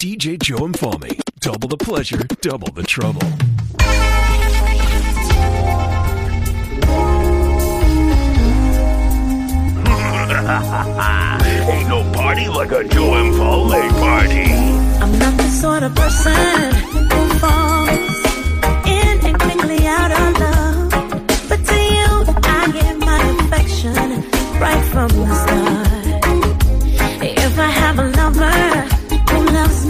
DJ Joe Mfalme. Double the pleasure, double the trouble. Ain't no party like a Joe Mfalme party. I'm not the sort of person who falls in and quickly out of love. But to you, I give my affection right from the start.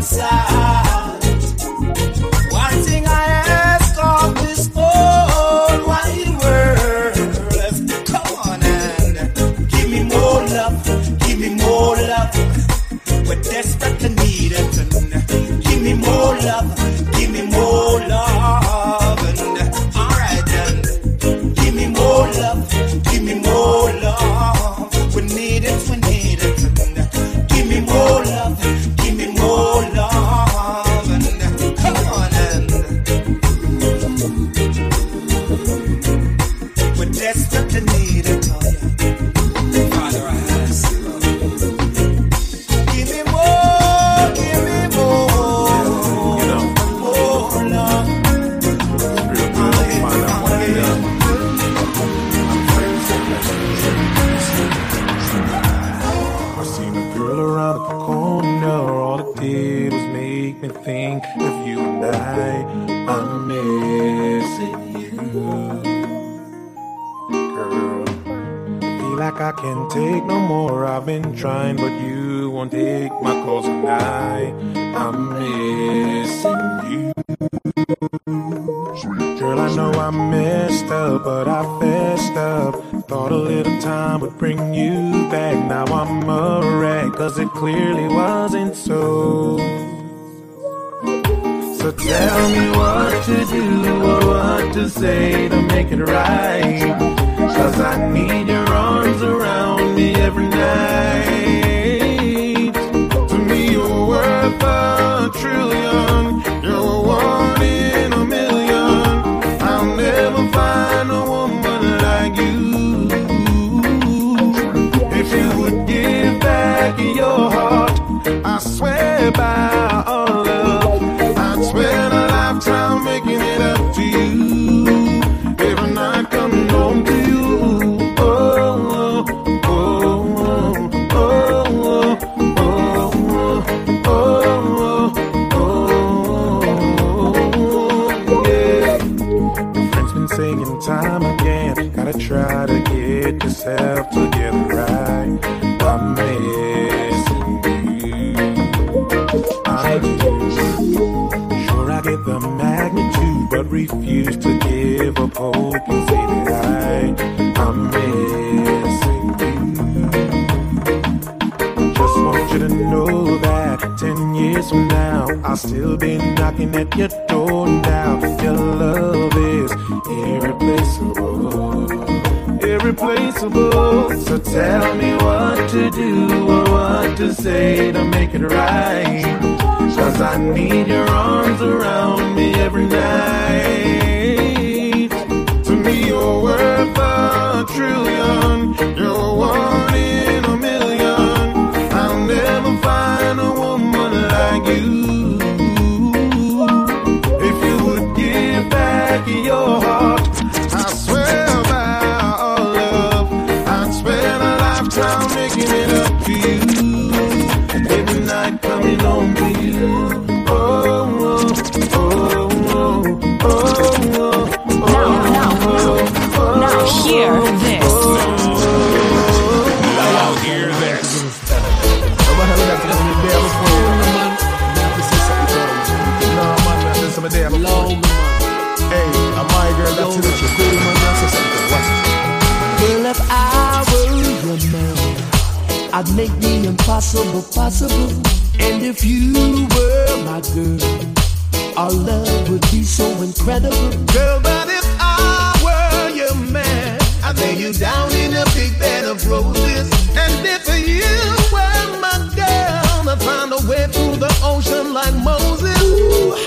Inside. irreplaceable. So tell me what to do or what to say to make it right. Cause I need your arms around me every night. To me, you're worth a trillion. You're one in a million. I'll never find a woman like you. possible, possible. And if you were my girl, our love would be so incredible. Girl, but if I were your man, I'd lay you down in a big bed of roses. And if you were my girl, I'd find a way through the ocean like Moses. Ooh.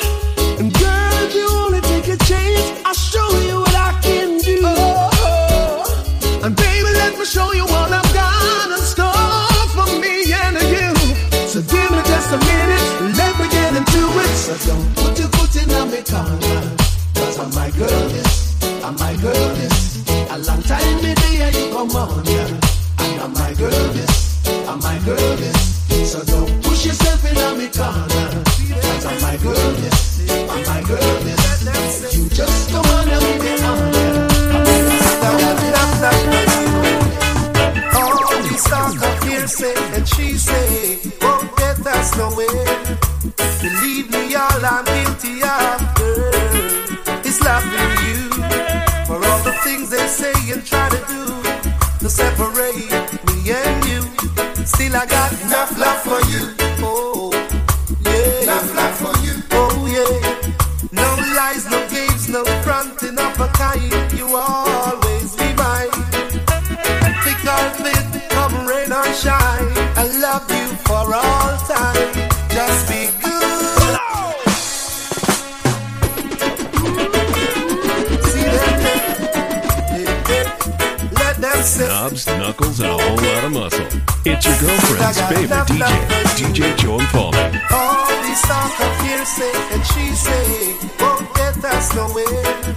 whole lot of muscle. It's your girlfriend's favorite DJ, DJ Joe Mfalme. All these songs of hearsay and she say won't get us nowhere.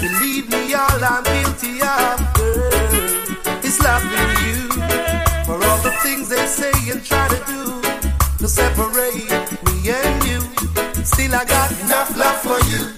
Believe me, all I'm guilty of, girl, is loving you. For all the things they say and try to do to separate me and you, still I got enough love for you.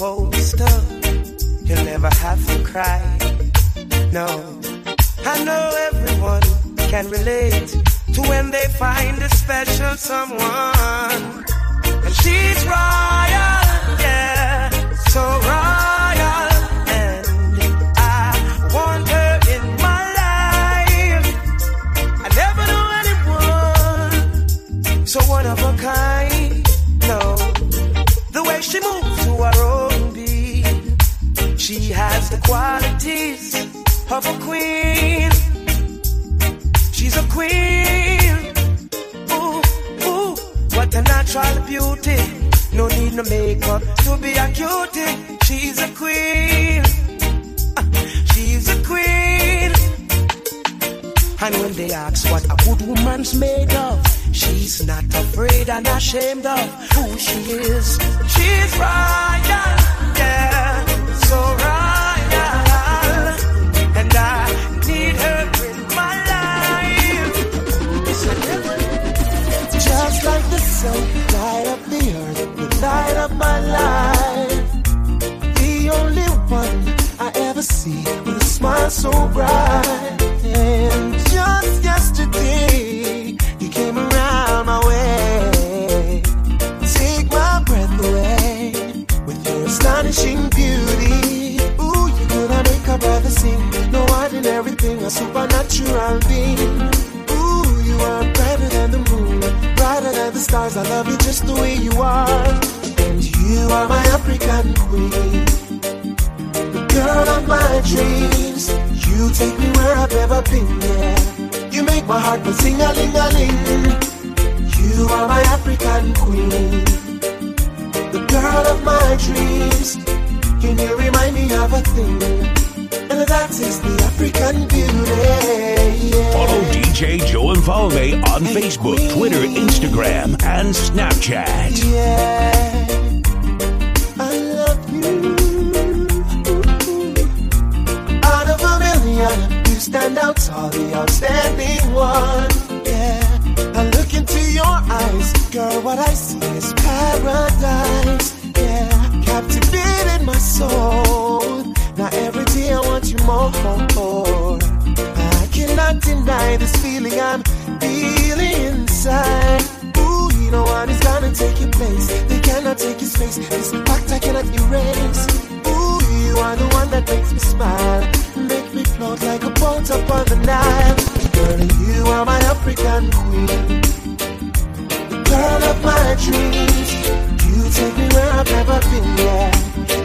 Man so bright. And just yesterday, you came around my way. Take my breath away with your astonishing beauty. Ooh, you gonna make a brother sing. No ordinary thing, a supernatural being. Ooh, you are brighter than the moon, brighter than the stars. I love you just the way you are. And you are my African queen, girl of my dreams. You take me where I've never been, yeah. You make my heart go sing a ling a ling. You are my African queen, the girl of my dreams. Can you remind me of a thing? And that is the African beauty. Yeah. Follow DJ Joe Mfalme on Facebook, Twitter, Instagram, and Snapchat. Yeah, tall, the outstanding one. Yeah, I look into your eyes, girl. What I see is paradise. Yeah, captivated my soul. Now every day I want you more. I cannot deny this feeling I'm feeling inside. Ooh, you know one is gonna take your place. They cannot take your space. This fact I cannot erase. Ooh, you are the one that makes me smile. Make me float like a boat upon Nile. Girl, you are my African queen. The girl of my dreams. You take me where I've never been, yeah.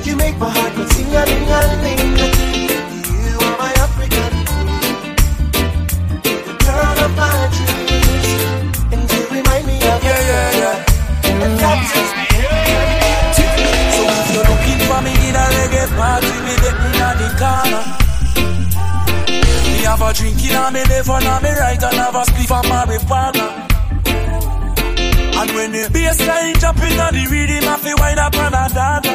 You make my heart go ting a ling a ling. You are my African queen. The girl of my dreams. And you remind me of yeah, yeah, yeah. And that is So if you're looking for me in a reggae party, me get me in the corner. Have a drink in me left and a me right and have a spliff of marijuana. And when the bass line jumping on the rhythm, I feel wind up on a dance.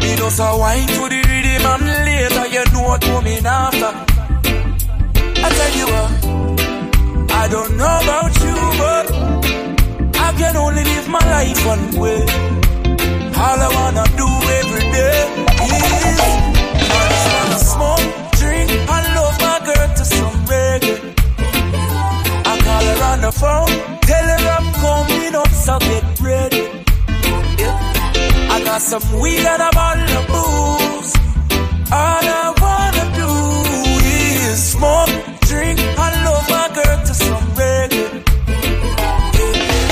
Me just a wine to the rhythm and later you know what coming after. I tell you what, I don't know about you, but I can only live my life one way. All I wanna do every day is I just wanna smoke, phone, tell her I'm coming up, so get ready. Yeah. I got some weed and a bottle of booze. All I wanna do is smoke, drink, and love my girl to some reggae.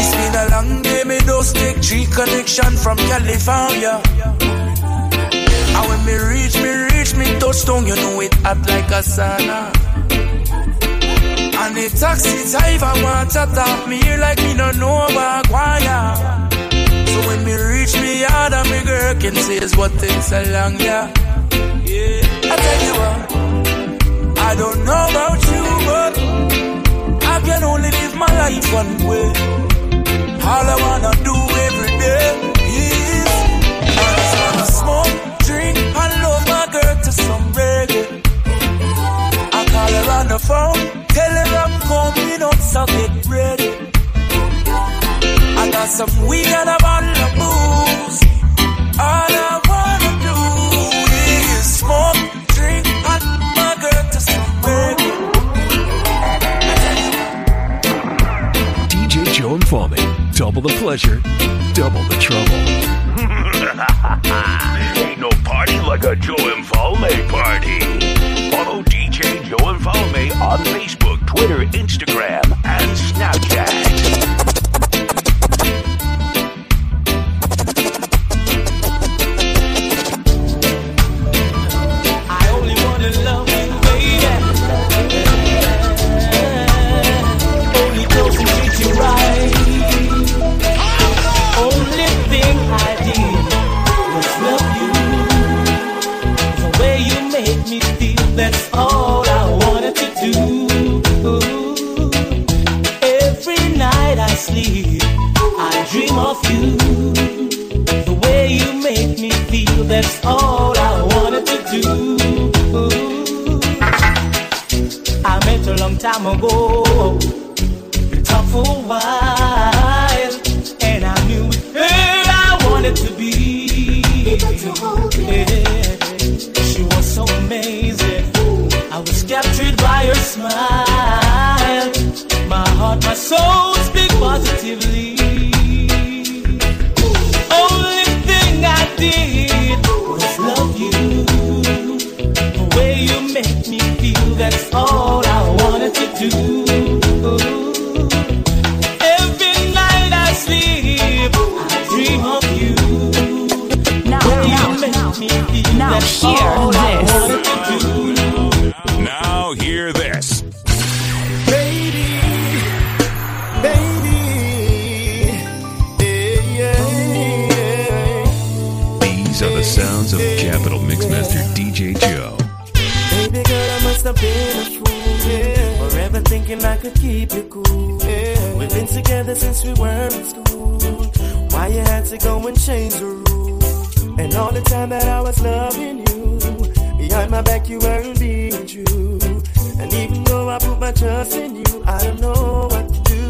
It's been a long day, me just take G connection from California. And when me reach, me reach, me touchdown, you know it hot like a sauna. And the taxi driver want to talk me here like me no know about why. So when me reach me yard and me girl can say is what takes so long, yeah. Yeah. I tell you what, I don't know about you, but I can only live my life one way. All I wanna do every day is wanna smoke, drink, and love my girl to some reggae. I call her on the phone coming up, so get ready. I got some weed and a bottle of booze. All I wanna do is smoke, drink, and my girl to some baby. DJ Joe Mfalme. Double the pleasure, double the trouble. Ain't no party like a Joe Mfalme party. Follow and follow me on Facebook, Twitter, Instagram, and Snapchat. Time ago, tough for a while, and I knew her I wanted to be. Yeah. She was so amazing. I was captured by her smile. My heart, my soul speak positively. Hear this. wanted to do. Now hear this. Baby, baby, yeah, yeah. These are the sounds of Capital Mixmaster DJ Joe. Baby girl, I must have been a fool. Yeah. Forever thinking I could keep you cool. Yeah. We've been together since we were in school. Why you had to go and change the rules? And all the time that I was loving you, behind my back you weren't being true. And even though I put my trust in you, I don't know what to do.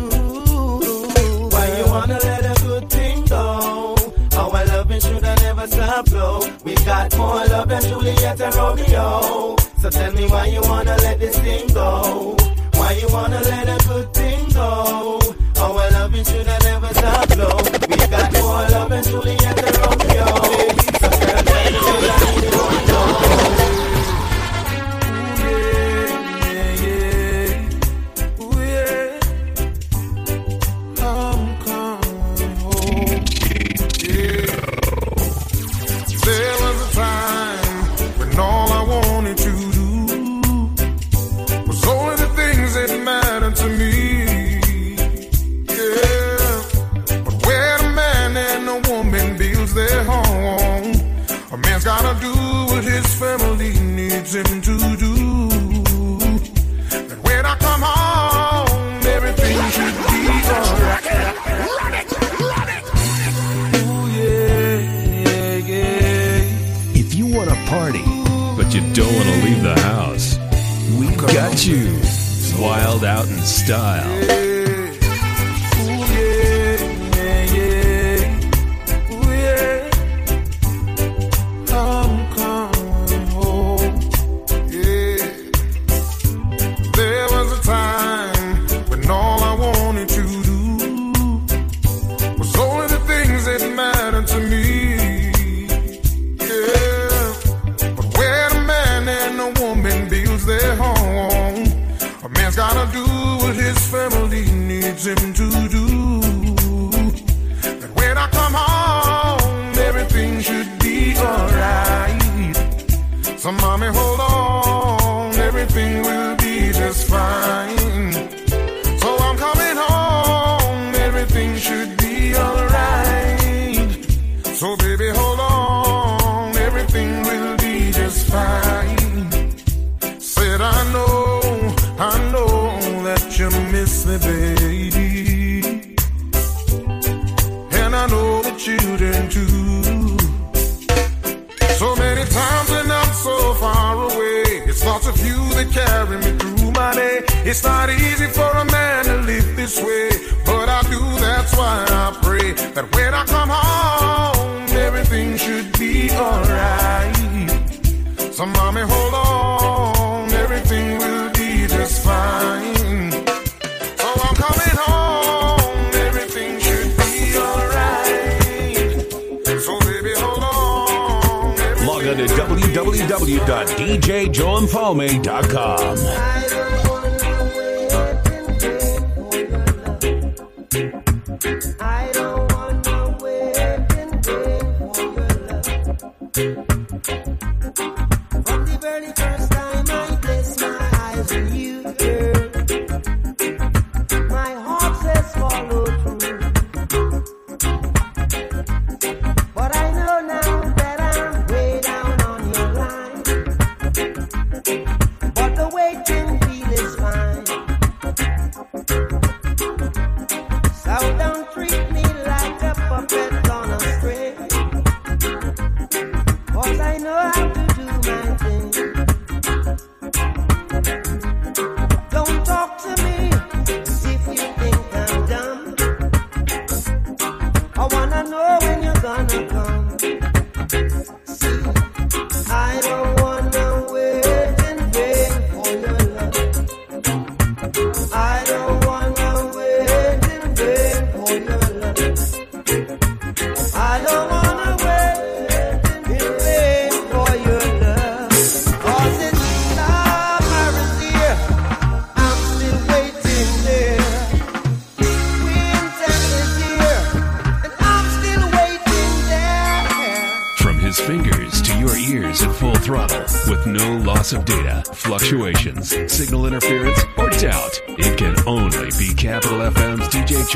Why you wanna let a good thing go? Our loving should have never stop flow. We got more love than Juliet and Romeo. So tell me why you wanna let this thing go? Why you wanna let a good thing go? Our loving should have never stop flow. We got more love than Juliet and Romeo. So tell me why you wanna let this thing go? Style. You miss me, baby. And I know the children too. So many times and I'm so far away. It's thoughts of you that carry me through my day. It's not easy for a man to live this way, but I do, that's why I pray that when I come home, www.djjoemfalme.com.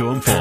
FM's DJ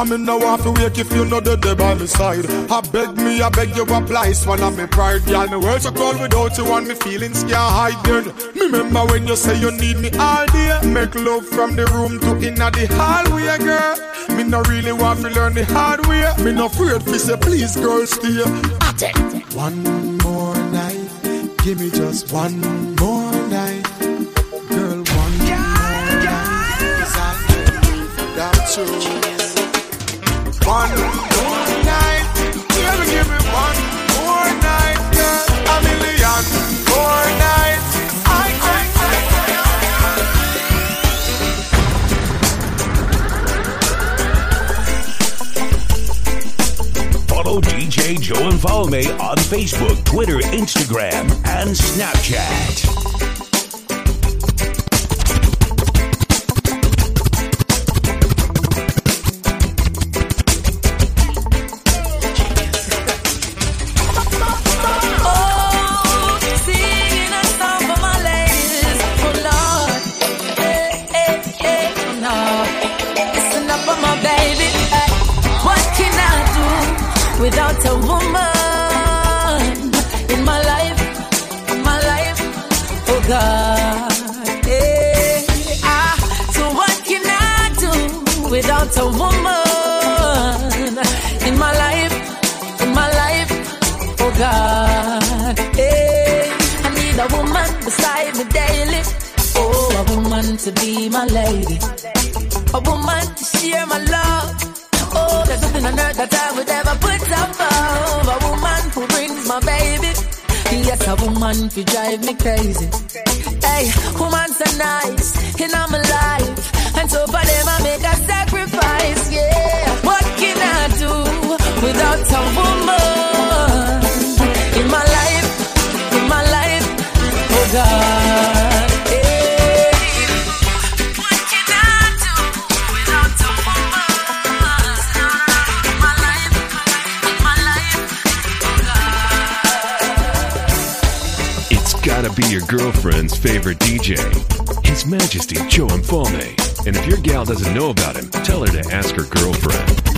Come in now off wake if you know the day by my side. I beg me, I beg you apply swallow me pride. Girl, me words are cold without you and me feelings can't hide then. Me remember when you say you need me all day. Make love from the room to inna the hallway, girl. Me no really want to learn the hard way. Me no afraid to say please, girl, stay. It. One more night, give me just one more One more night, me, give me one more night, girl. A million more nights. I, I, I, Follow DJ Joe and follow me on Facebook, Twitter, Instagram, and Snapchat. To be my lady. A woman to share my love. Oh, there's nothing on earth that I would ever put above. A woman who brings my baby. Yes, a woman who drive me crazy. Hey, woman so nice in my life. And so for them I make a sacrifice, yeah. What can I do without a woman in my life? In my life, oh God. Your girlfriend's favorite DJ. His Majesty Joe Mfalme. And if your gal doesn't know about him, tell her to ask her girlfriend.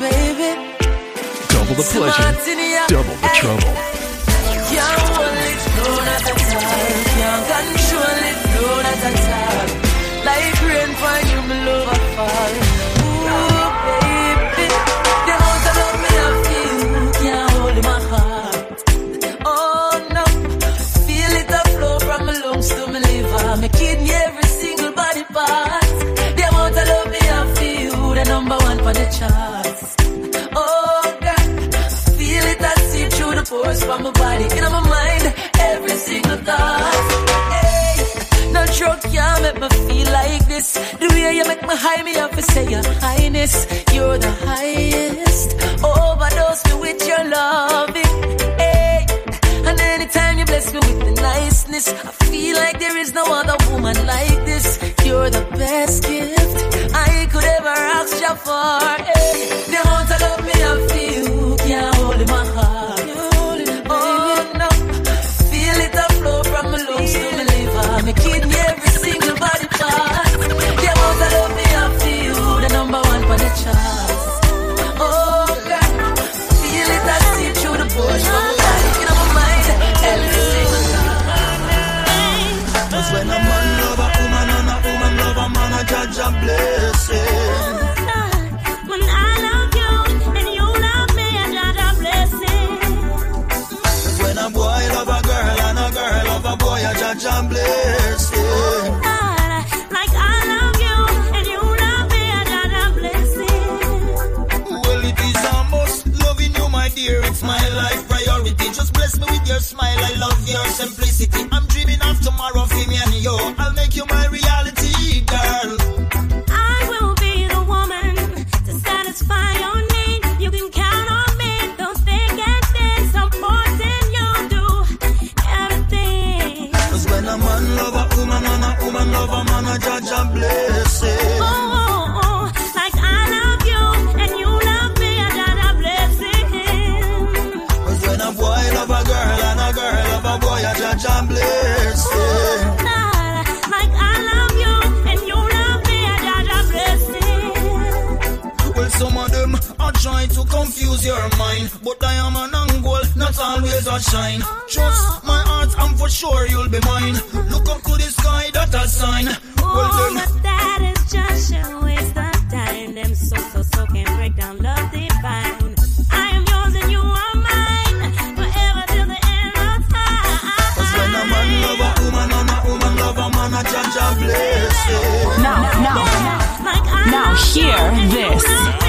baby. Double the pleasure, double the trouble. Can't it. Can't control it. Like rain you, my love, I fall. body, in my mind, every single thought. Hey, no joke, yeah, make me feel like this. The way you make me high, me up and say your highness, you're the highest. Oh, Overdose me with your loving. Hey, and anytime you bless me with the niceness, I feel like there is no other woman like this. You're the best gift I could ever ask you for. Hey, the haunts love hear this.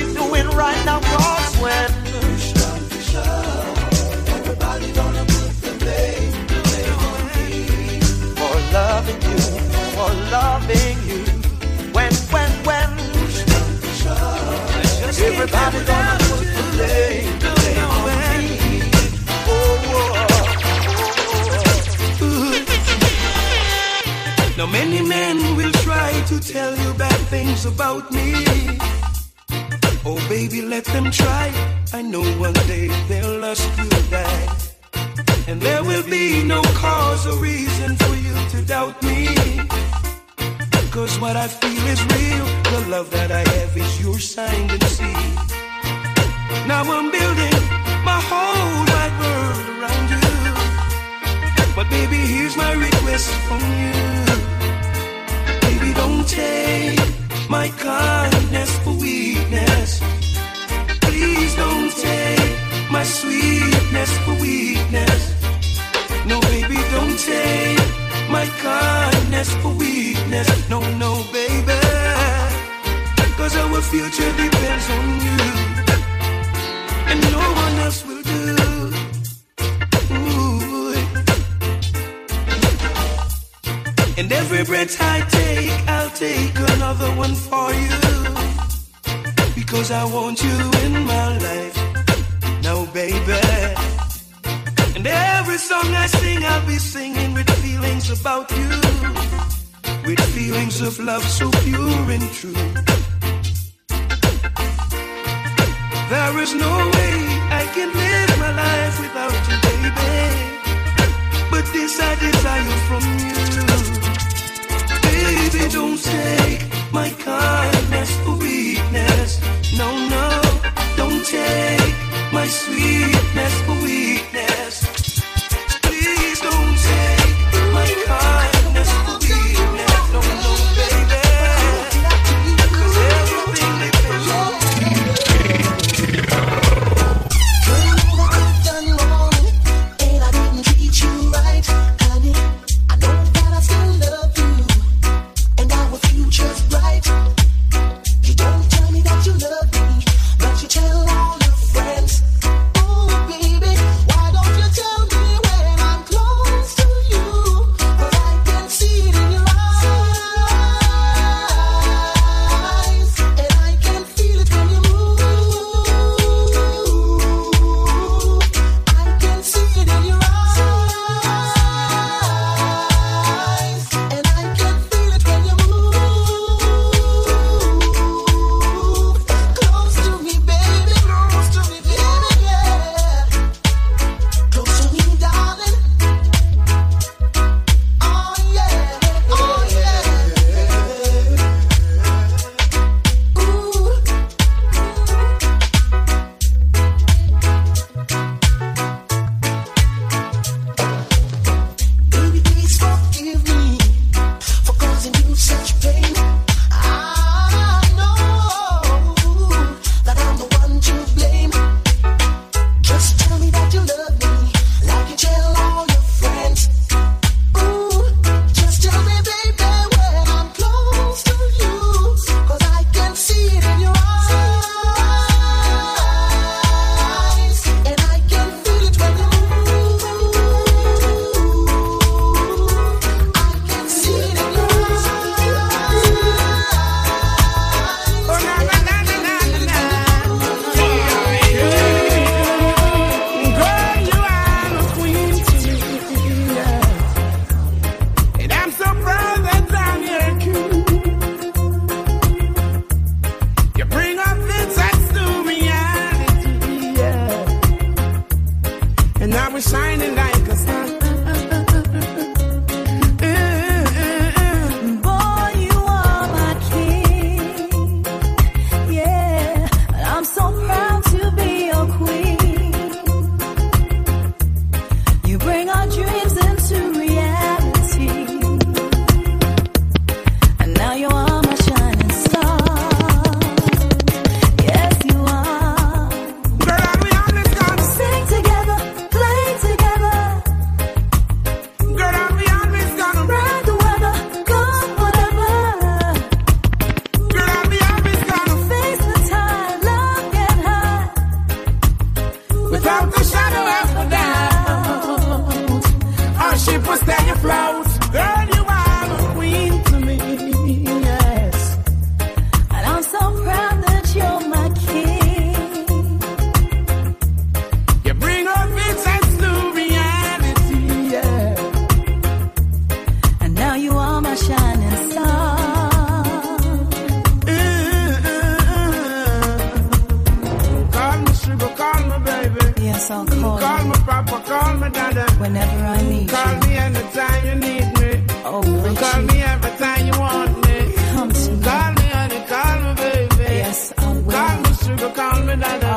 you're doing right now, God's when. Gonna put the blame, blame on me for loving you, for loving you. When, when, when. push on, fish gonna put the blame, blame on me. Oh, oh, oh. Now many men will try to tell you bad things about me Oh, baby, let them try. I know one day they'll lust you back. And there will be no cause or reason for you to doubt me. Cause what I feel is real. The love that I have is your sign and see. Now I'm building my whole wide world around you. But baby, here's my request from you. Baby, don't take my kindness for weakness. Please don't take my sweetness for weakness. No, baby, don't take my kindness for weakness. No, no, baby. Our future depends on you. And no one else will And every breath I take, I'll take another one for you. Because I want you in my life. Now, baby. And every song I sing, I'll be singing with feelings about you. With feelings of love so pure and true. There is no way I can live my life without you, baby. But this I desire from you. Don't take my kindness for weakness. No, no, don't take my sweetness for weakness. yes, I'll call. Call me papa, call me dada. Whenever I need call you. Call me anytime you need me. Oh, Richie. Call me every time you want me. Come to me. Call me honey, call me baby. Yes, I will. Call me sugar, call me dada.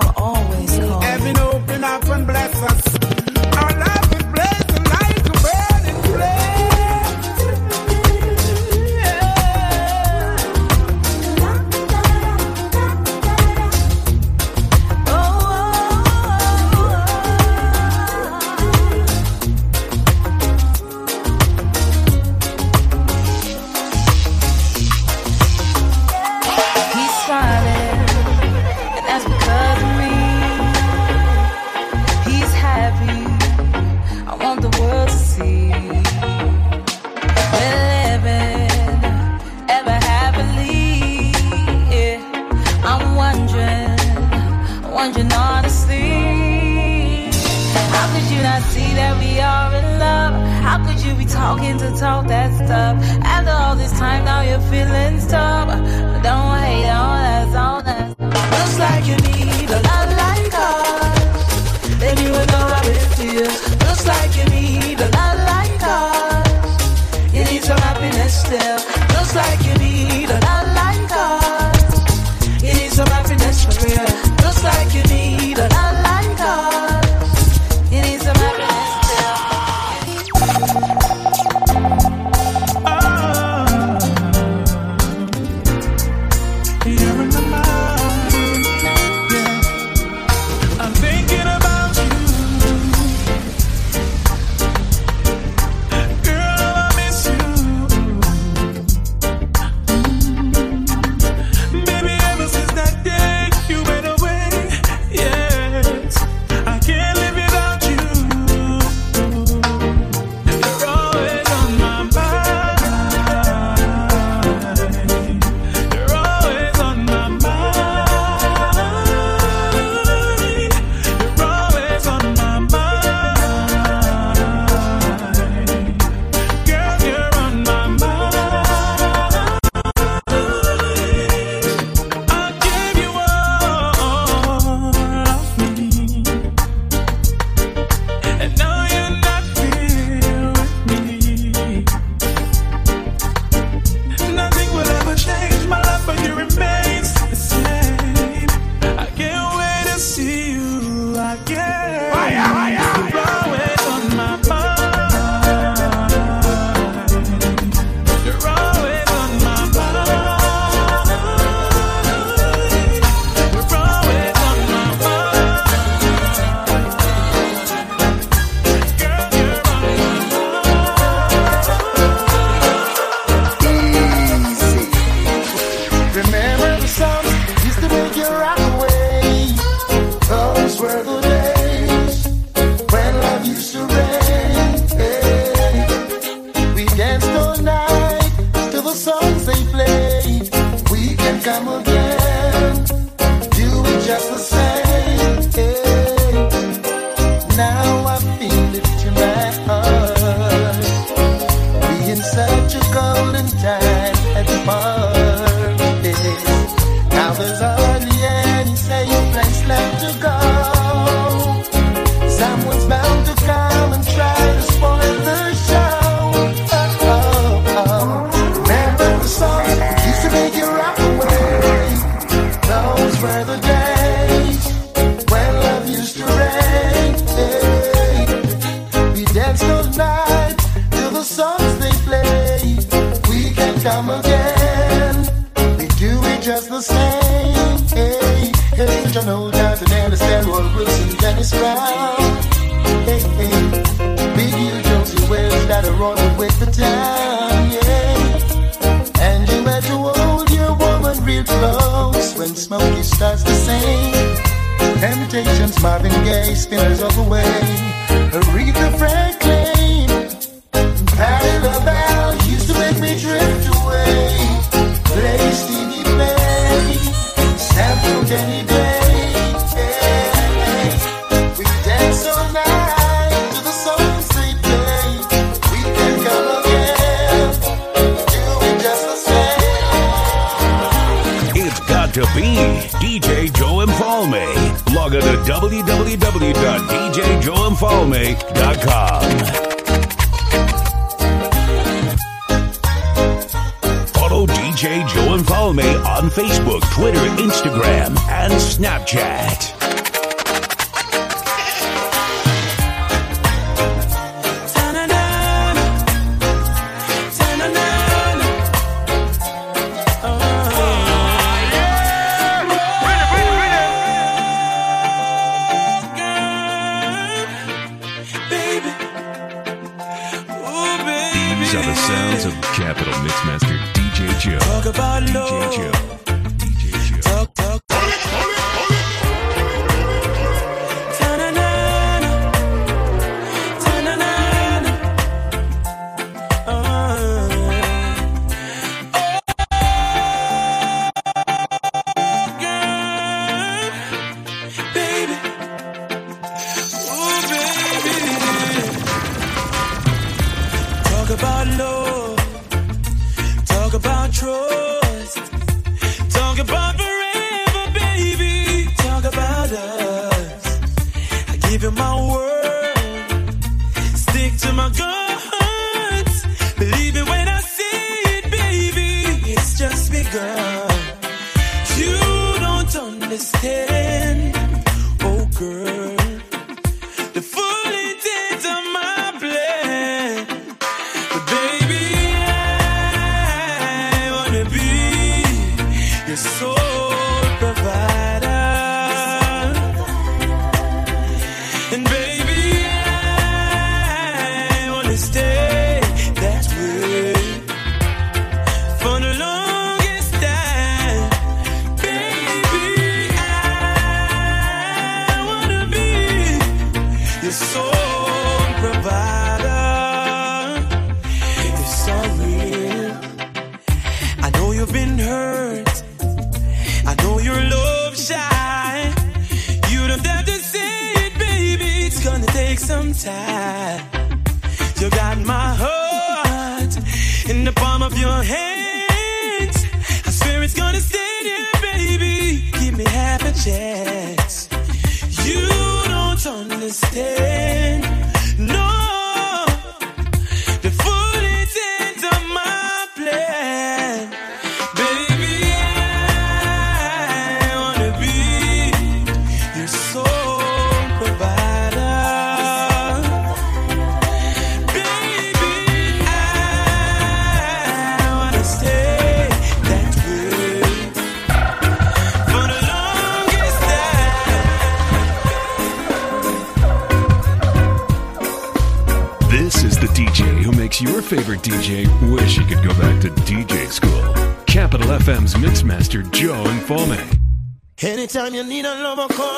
You need a lover, call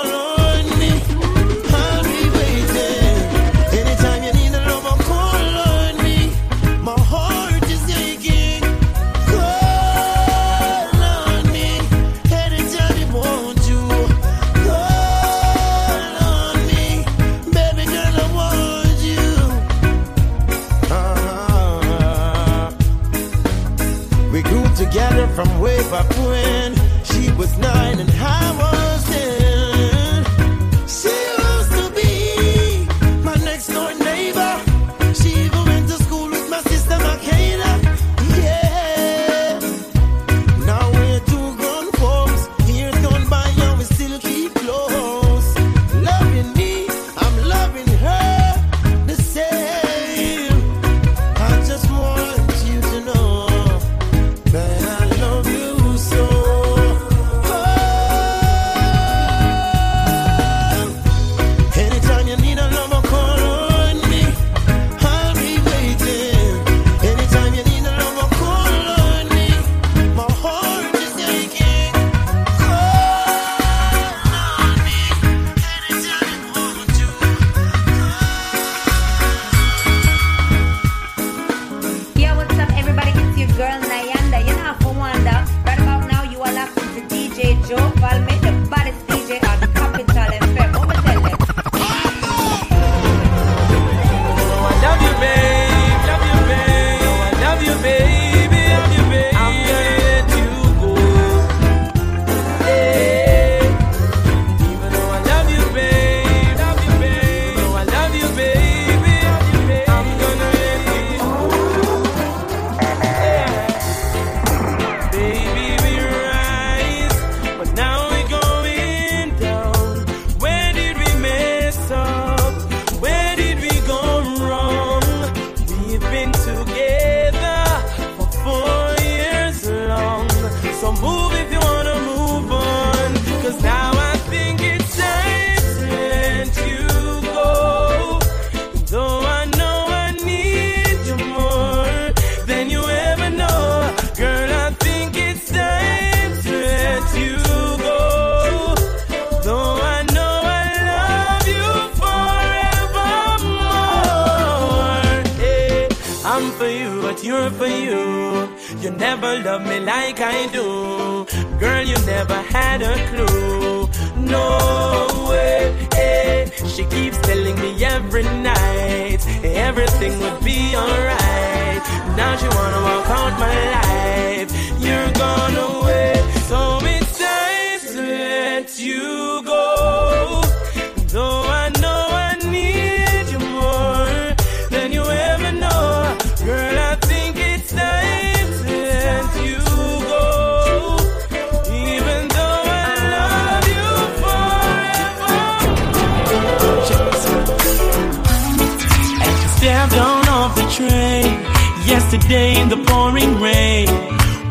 yesterday in the pouring rain.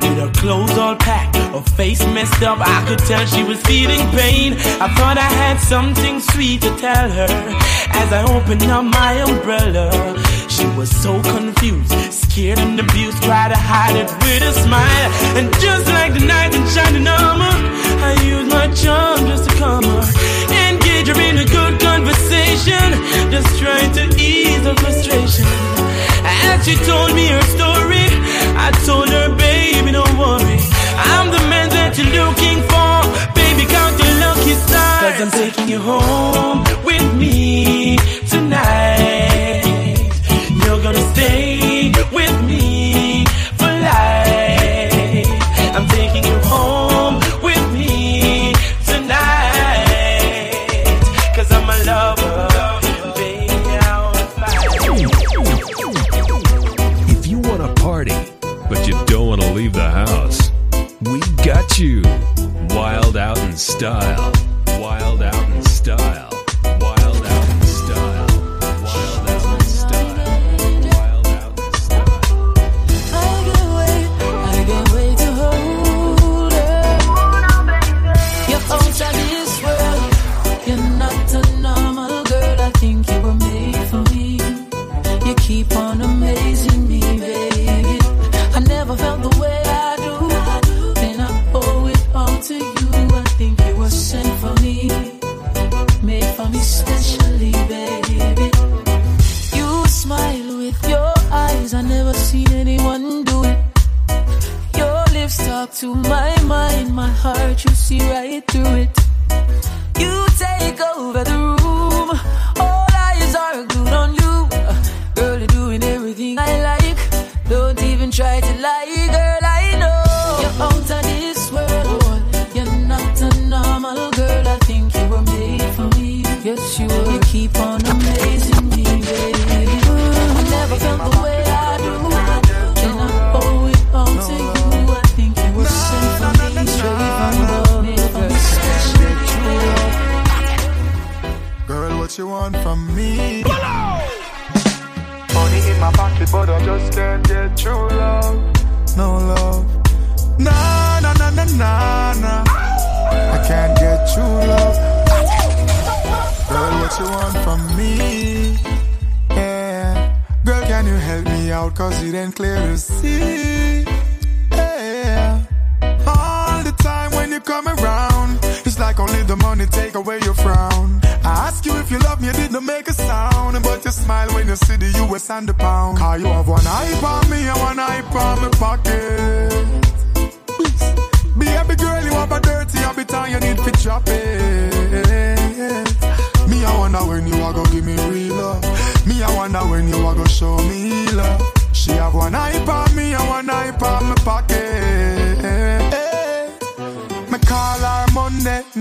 With her clothes all packed, her face messed up, I could tell she was feeling pain. I thought I had something sweet to tell her as I opened up my umbrella. She was so confused, scared and abused, tried to hide it with a smile. And just like the night in shining armor, I used my charm just to calm her. Engage her in a good conversation, just trying to ease her frustration. As she told me her story, I told her, baby, don't worry. I'm the man that you're looking for. Baby, count your lucky stars. Cause I'm taking you home with me tonight. You're gonna stay with me for life. I'm taking you home you want from me? Yeah. Girl, can you help me out? Cause it ain't clear to see. Yeah. All the time when you come around, it's like only the money take away your frown. I ask you if you love me, you didn't make a sound. But you smile when you see the US and the pound. Cause you have one eye on me and one eye on my pocket. Baby girl, you have a dirty habit and you need to drop it. Wonder when you are gonna give me real love. Me, I wonder when you are gonna show me love. She have one eye on me and one eye on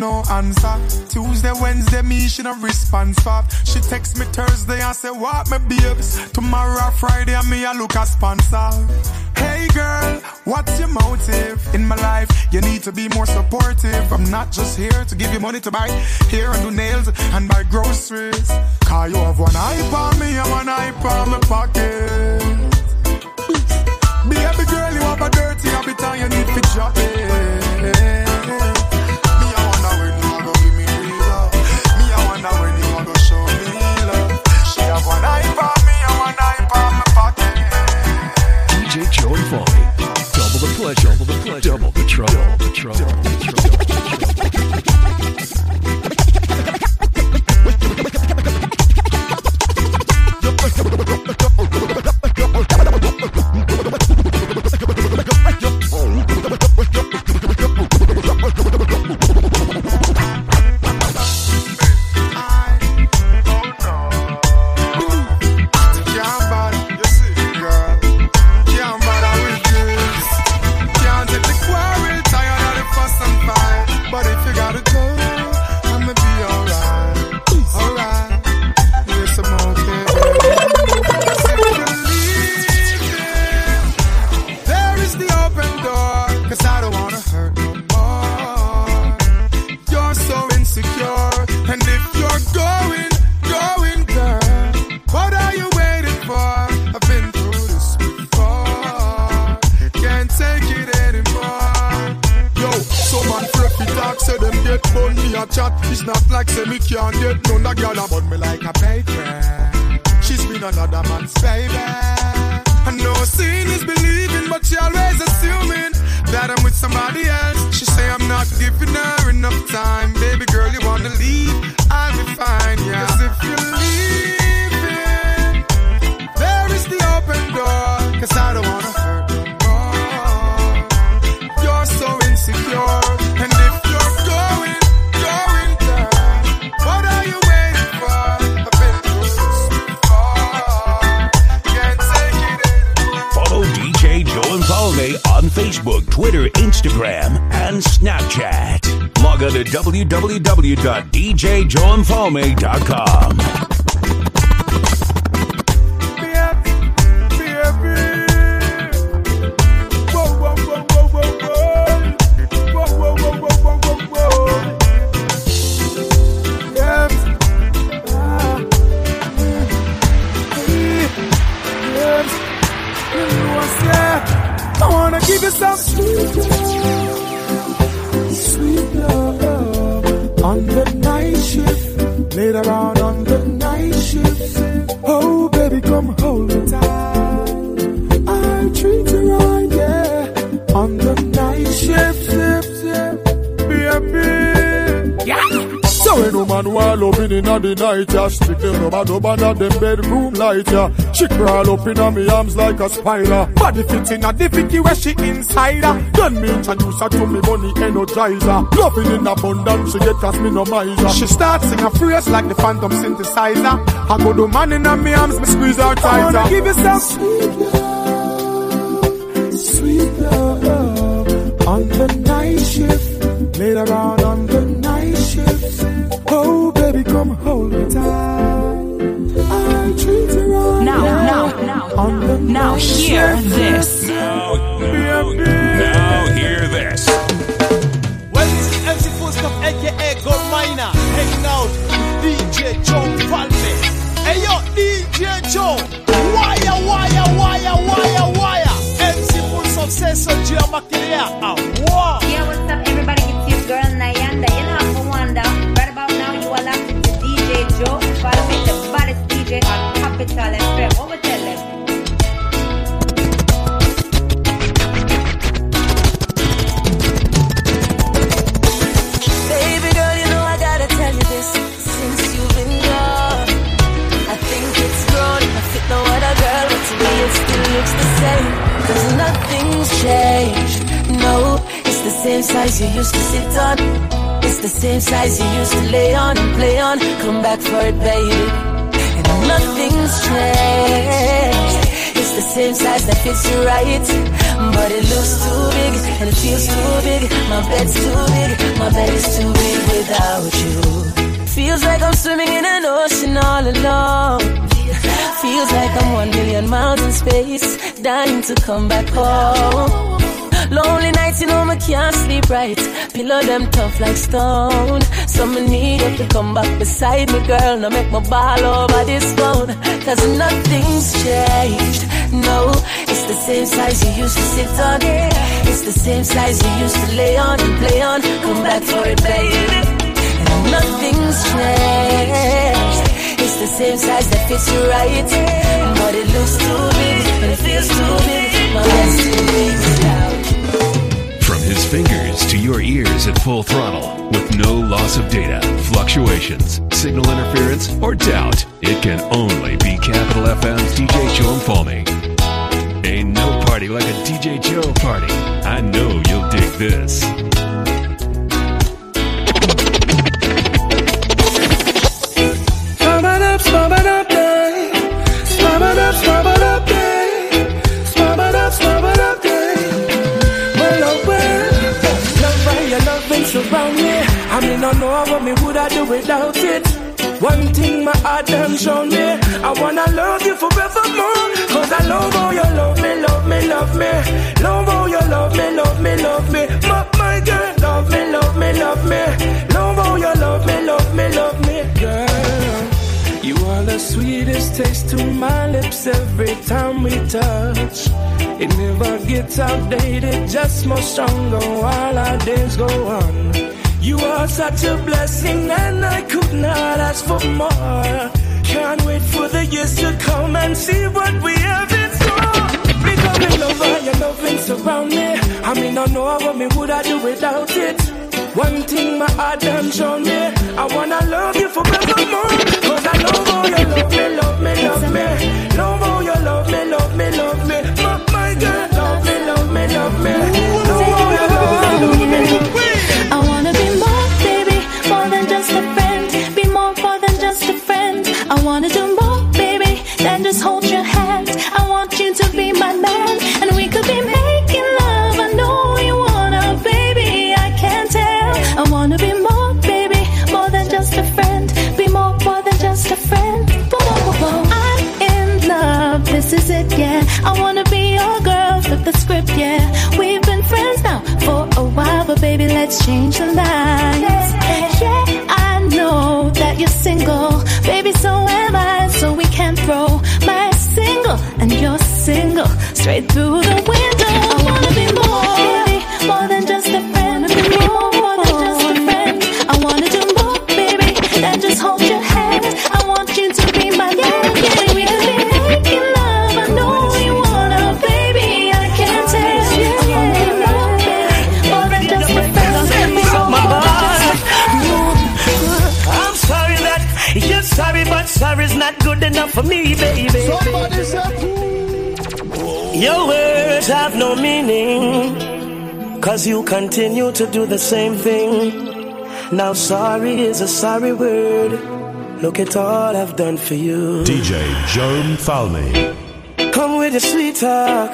no answer. Tuesday, Wednesday, me she no response for. She text me Thursday and say what me babes. Tomorrow Friday, me I look a sponsor. Hey girl, what's your motive in my life? You need to be more supportive. I'm not just here to give you money to buy hair and do nails and buy groceries. Cause you have one eye on me and one eye on my pocket. Baby girl, you have a dirty habit and you need to drop it. Log loving in the night, yeah. Strictly no man no man at them bedroom light, yeah. She crawl up in me arms like a spider. Body fit in a the Vicky where she insider Then me introduce her to me money energizer. Loving in abundance, she get cause me no miser. She starts sing a phrase like the phantom synthesizer. I go do man in me arms, me squeeze her tighter I wanna give you some sweet love, sweet love. On the night shift, later on now, hear this. Same size you used to sit on. It's the same size you used to lay on and play on. Come back for it, baby. And nothing's changed. It's the same size that fits you right. But it looks too big and it feels too big. My bed's too big, my bed is too big without you. Feels like I'm swimming in an ocean all alone. Feels like I'm one million miles in space, dying to come back home. Lonely nights, you know, me can't sleep right. Pillow them tough like stone. So me need you to come back beside me, girl. Now make my ball over this phone. Cause nothing's changed. No, it's the same size you used to sit on. It's the same size you used to lay on and play on. Come back for it, baby. And nothing's changed. It's the same size that fits you right. But it looks too big and it feels too big. My bed's too big fingers to your ears at full throttle with no loss of data, fluctuations, signal interference, or doubt, it can only be Capital FM's DJ Joe Mfalme. Ain't no party like a DJ Joe party. I know you'll dig this. Spabadab, spabadab, I do without it. One thing my heart done shown me. I wanna love you forevermore. Cause I love how you love me, love me, love me. Love how you love me, love me, love me. My, my girl, love me, love me, love me. Love how you love me, love me, love me, girl. You are the sweetest taste to my lips every time we touch. It never gets outdated, just more stronger while our days go on. You are such a blessing, and I could not ask for more. Can't wait for the years to come and see what we have in store. Because me love how your loving surround me. I mean, I know what me would I do without it. One thing my heart done shown me. I wanna love you forevermore. Cause I love how you love me, love me, love me. Love how you love me, love me, love me. Let's change the lines. Yeah, I know that you're single, baby, so am I. So we can throw my single and your single straight through the window. For me, baby. Somebody Your words have no meaning, cause you continue to do the same thing. Now, sorry is a sorry word. Look at all I've done for you. DJ Joe Mfalme. Come with your sweet talk.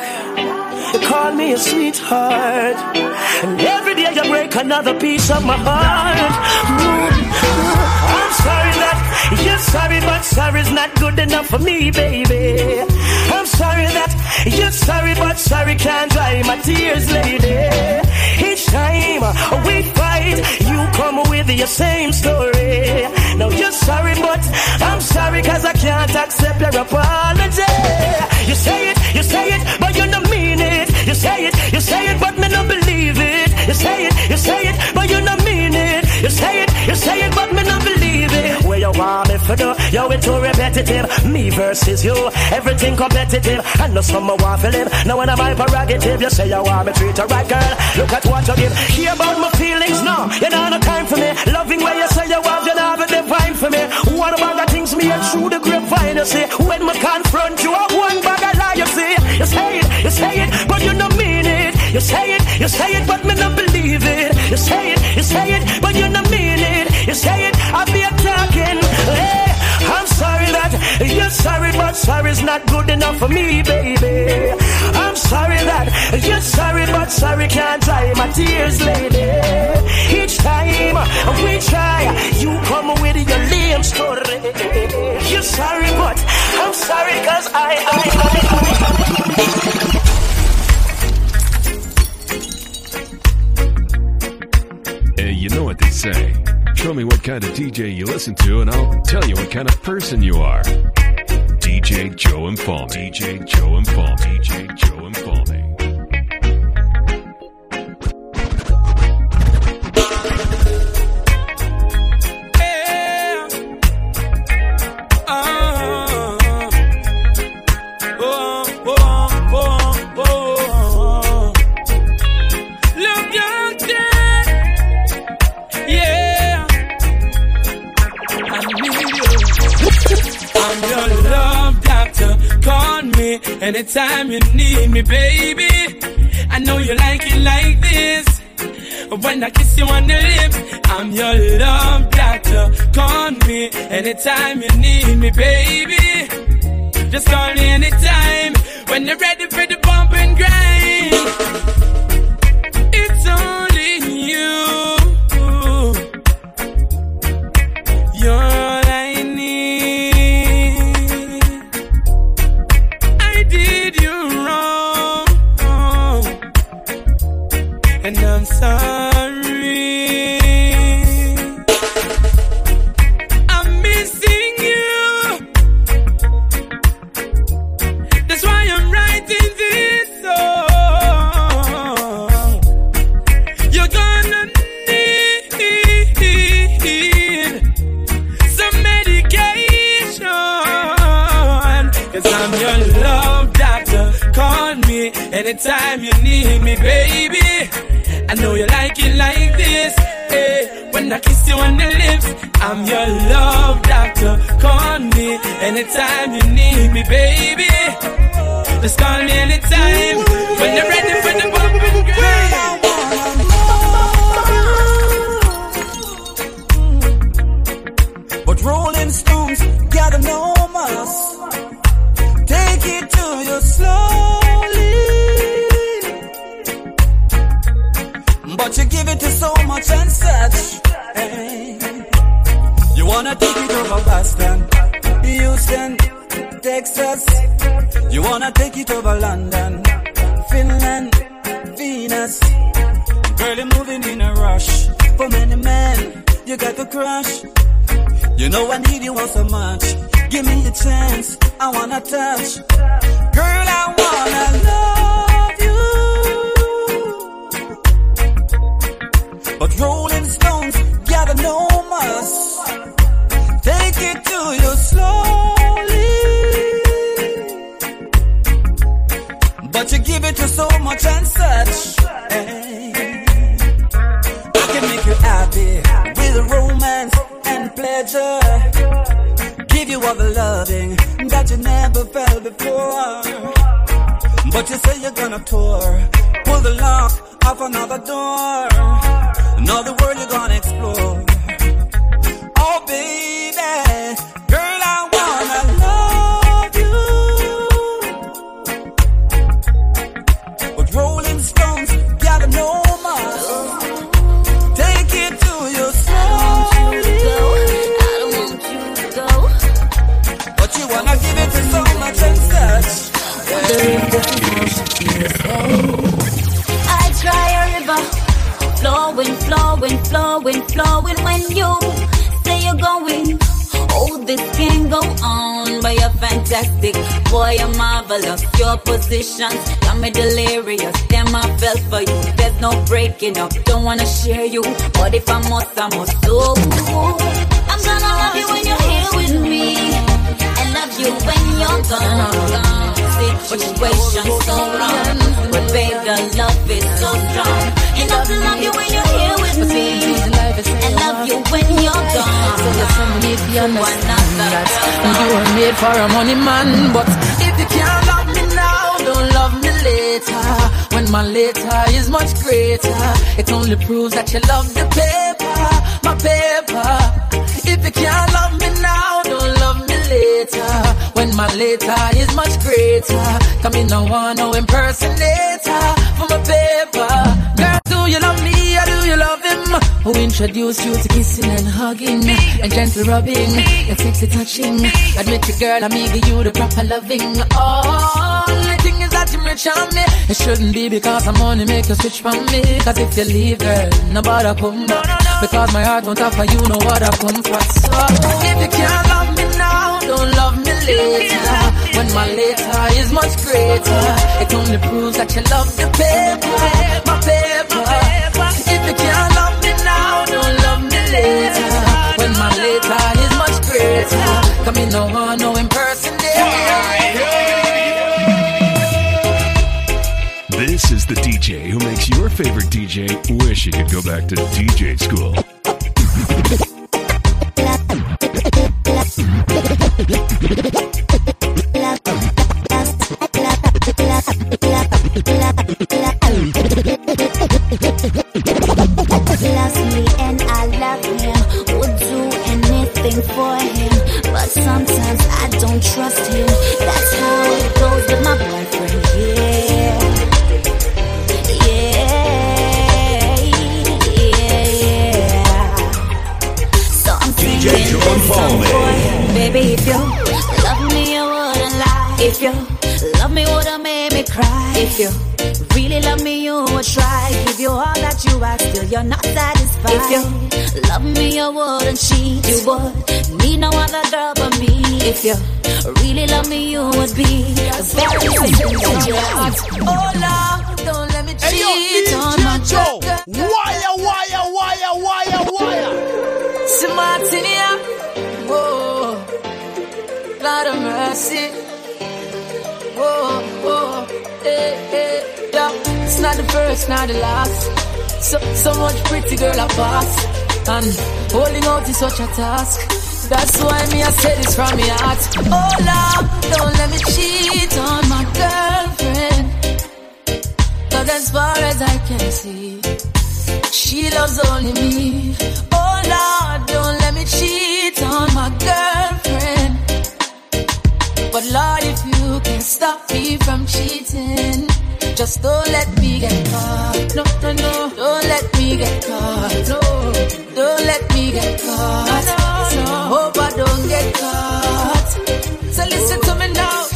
You call me a sweetheart. And every day you break another piece of my heart. I'm sorry that you're sorry, but sorry's not good enough for me, baby. I'm sorry that you're sorry, but sorry can't dry my tears, lady. Each time we fight, you come with your same story. Now you're sorry, but I'm sorry cause I can't accept your apology. You say it, you say it, but you don't mean it. You say it, you say it, but me not believe it. You say it, you say it, but you don't mean it. You say it, you say it, but me not believe it. Where you want me for do? Yo, it too repetitive. Me versus you, everything competitive. I know some want to live. Now when I'm prerogative, you say you want me treat you right, girl. Look at what you give. Hear about my feelings now. You know no time for me. Loving where you say you have, you know the divine for me. What about the things me and through the grapevine, you see. When me confront you, have one bag of lie, you see. You say it, you say it, but you don't mean it. You say it, you say it, but me not believe it. You say it, you say it, but you don't sorry, but sorry's not good enough for me, baby. I'm sorry that you're sorry, but sorry can't dry my tears, lady. Each time we try, you come with your lame story. You're sorry, but I'm sorry cause I, I, I, I. Hey, you know what they say. Show me what kind of DJ you listen to, and I'll tell you what kind of person you are. DJ Joe and. DJ Joe and Falme. DJ Joe anytime you need me, baby. I know you like it like this. When I kiss you on the lips, I'm your love doctor. Call me anytime you need me, baby. Just call me anytime when you're ready for the bump and grind. It's only you. Anytime you need me, baby. Just call me anytime when you're ready But you say you're gonna tour, pull the lock off another door. Another world you're gonna explore. Oh, baby, fantastic, boy, you're marvelous. Your positions got me delirious. Damn, I fell for you. There's no breaking up. Don't wanna share you, but if I must, I must. So I'm gonna love you when you're here with me, and love you when you're gone. Situation so wrong, but the love is so strong. Enough to love you when you're if you understand that you made for a money man, but if you can't love me now, don't love me later. When my later is much greater, it only proves that you love the paper, my paper. If you can't love me now, don't love me later. When my later is much greater, come in no one no impersonator for my paper. Girl, you love me or do you love him? Oh, Who introduced you to kissing and hugging and gentle rubbing and sexy touching? Admit your girl, I'm give you the proper loving. Oh, the thing is that you're rich on me. It shouldn't be because I'm money make you switch from me. Cause if you leave, girl, nobody come back. Because my heart won't offer you no what I come for. So if you can't love me now, don't love me later. When my later is much greater, it only proves that you love the paper, my paper. Greater, come in no one, no impersonator. This is the DJ who makes your favorite DJ wish he could go back to DJ school. loves sometimes I don't trust him. That's how it goes with my boyfriend. Yeah. Yeah. Yeah. So I'm DJ singing Joe this song Mfalme. for him. Baby, if you love me, you wouldn't lie. If you love me, wouldn't make me cry. If you really love me, you would try. Give you all that you ask, still you're not satisfied. If you love me, you wouldn't cheat. You would need no other girl but me. If you really love me, you would be the very person in your heart. Oh Lord, don't let me cheat Hey, yo, on my girl. Wire, wire, wire, wire, wire. Simartinia, whoa, Lord of mercy, whoa, whoa, eh, eh. This not the first, not the last. So, so much pretty girl I pass. And holding out is such a task. That's why me I say this from my heart. Oh Lord, don't let me cheat on my girlfriend. Cause as far as I can see, she loves only me. Oh Lord, don't let me cheat on my girlfriend. But Lord, if you can stop me from cheating, just don't let me get caught. No, no, no, don't let me get caught. No, don't let me get caught. No, no, hope I don't get caught. So listen to me now.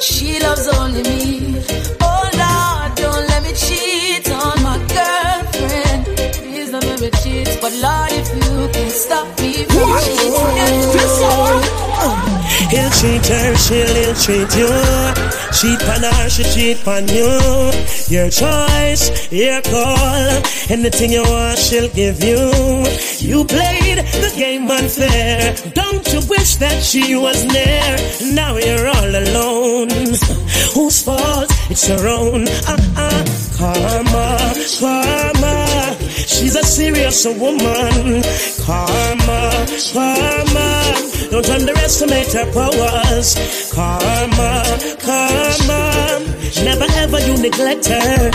she loves only me. Oh Lord, don't let me cheat on my girlfriend. Please don't let me cheat. But Lord, if you can stop me from cheating. He'll treat her, she'll he'll treat you. Cheat on her, she cheat on you. Your choice, your call. Anything you want, she'll give you. You played the game unfair. Don't you wish that she was there? Now you're all alone. Whose fault? It's your own. Uh-uh. Karma, karma. She's a serious woman. Karma, karma. Don't underestimate her powers. Karma, karma. Never ever you neglect her.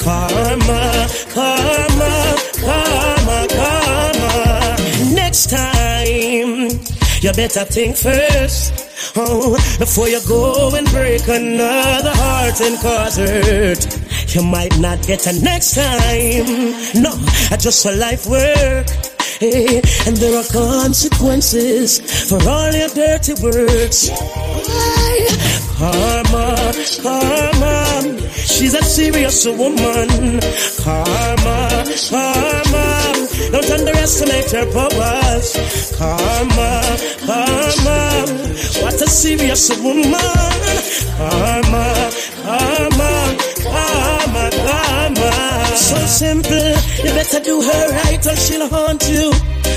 Karma, karma, karma, karma. Next time, you better think first. Oh, before you go and break another heart and cause hurt. You might not get a next time. No, I just a life work. Hey, and there are consequences for all your dirty words. Why? Karma, karma. She's a serious woman. Karma, karma. Don't underestimate her powers. Karma, karma. What a serious woman. Karma, karma, karma, So simple, you better do her right or she'll haunt you.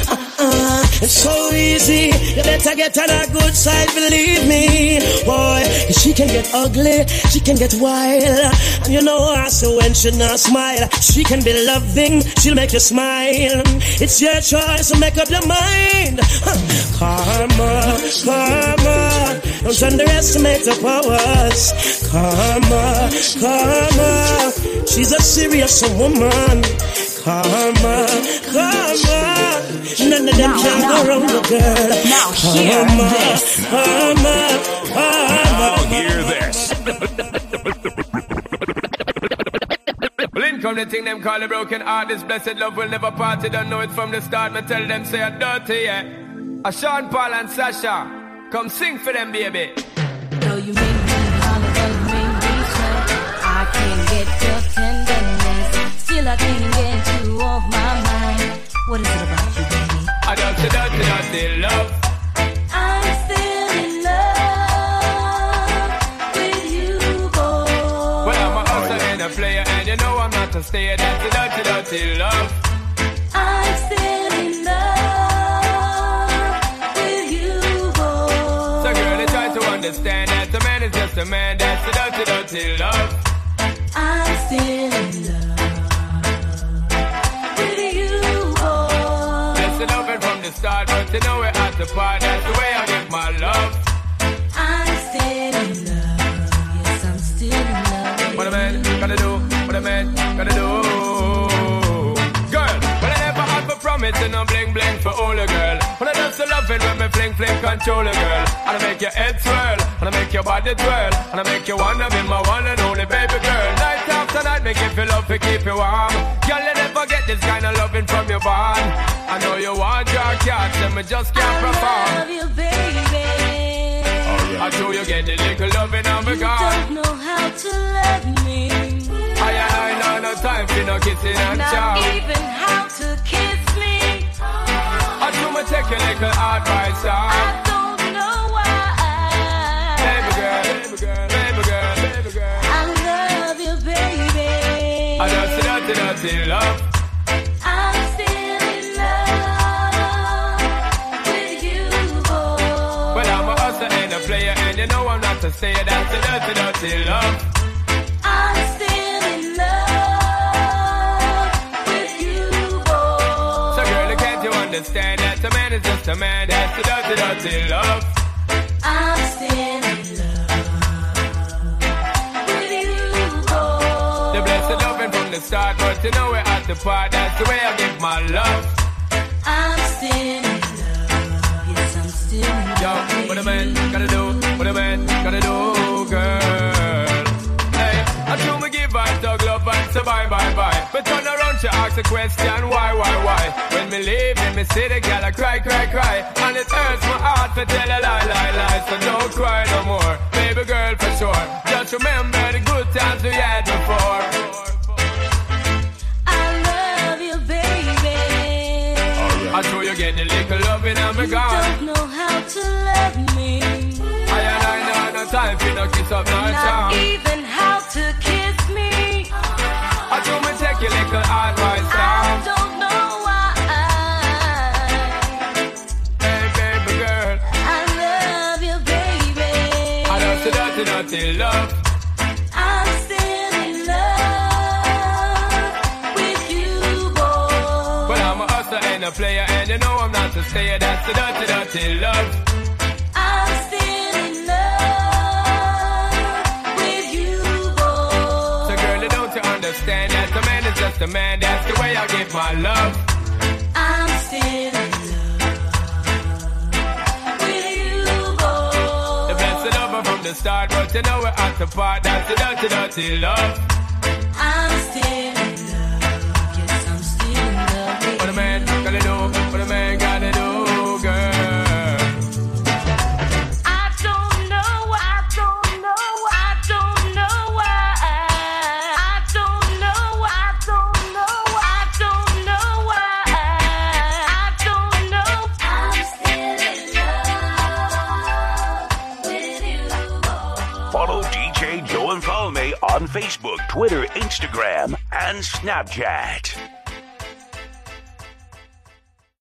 Uh-uh. It's so easy, you better get on her good side, believe me. Boy, she can get ugly, she can get wild. And you know her, so when she not smile, she can be loving, she'll make you smile. It's your choice, so make up your mind. Huh. Karma, karma, don't underestimate her powers. Karma, karma, she's a serious woman. Karma, karma, none of them can go wrong the girl. Now hear Karma, this. karma, karma. Hear this. Well, in come the thing them call a broken heart. This blessed love will never part. You don't know it from the start. Me tell them say I'm dirty, yeah. A Sean Paul and Sasha, come sing for them, baby. Though you make me holler, make me sweat, I can't tenderness. Still, I can't get you off my mind. What is it about you, baby? I love. I'm still in love with you, boy. Well, I'm a hustler and a player, and you know I'm not a stayer. That's a dirty, dirty love. I'm still in love with you, boy. So, girl, they try to understand that a man is just a man. That's a dirty, dirty love. Control a girl. But I have my heart for promise, and a bling bling for all the girl. Wanna dance to love when me fleng fleng can't girl. I make your head swirl, and I make your body twirl, and I make you wanna be my one and only girl. Night after night, make you feel love to keep you warm. Girl, you never get this kind of loving from your bond. I know you want your cat, and me just can't perform. I love you, baby. I know you get the little loving of a You don't know how to love me. I ain't I know no time for for no kissing and Not even how to kiss me. I do me take your little advice, I to say that's a dirty, dirty love. I'm still in love with you, boy. So, girl, can't you understand that a man is just a man? That's a dirty, dirty love. I'm still in love with you, boy. The blessed loving from the start, but you know we're at the part. That's the way I give my love. I'm still Yo, what a man gotta do, what a man gotta do, girl. Hey, I do me give her dog love and say bye, bye, bye. But turn around, she ask a question, why, why, why? When me leave, in me see the girl, I cry, cry, cry. And it hurts my heart to tell a lie, lie, lie. So don't cry no more, baby girl, for sure. Just remember the good times we had before. I know you get the little loving and me You don't know how to love me. I and I know no time for no kiss up, no charm. even how to kiss me. I do me take your little advice, I down. don't know I'm not to stay. That's the dirty, dirty love. I'm still in love with you, boy. So, girl, you don't understand that a man is just a man. That's the way I give my love. I'm still in love with you, boy. The blessed lover from the start, but you know we're at the part. That's the dirty, dirty love. Facebook, Twitter, Instagram, and Snapchat.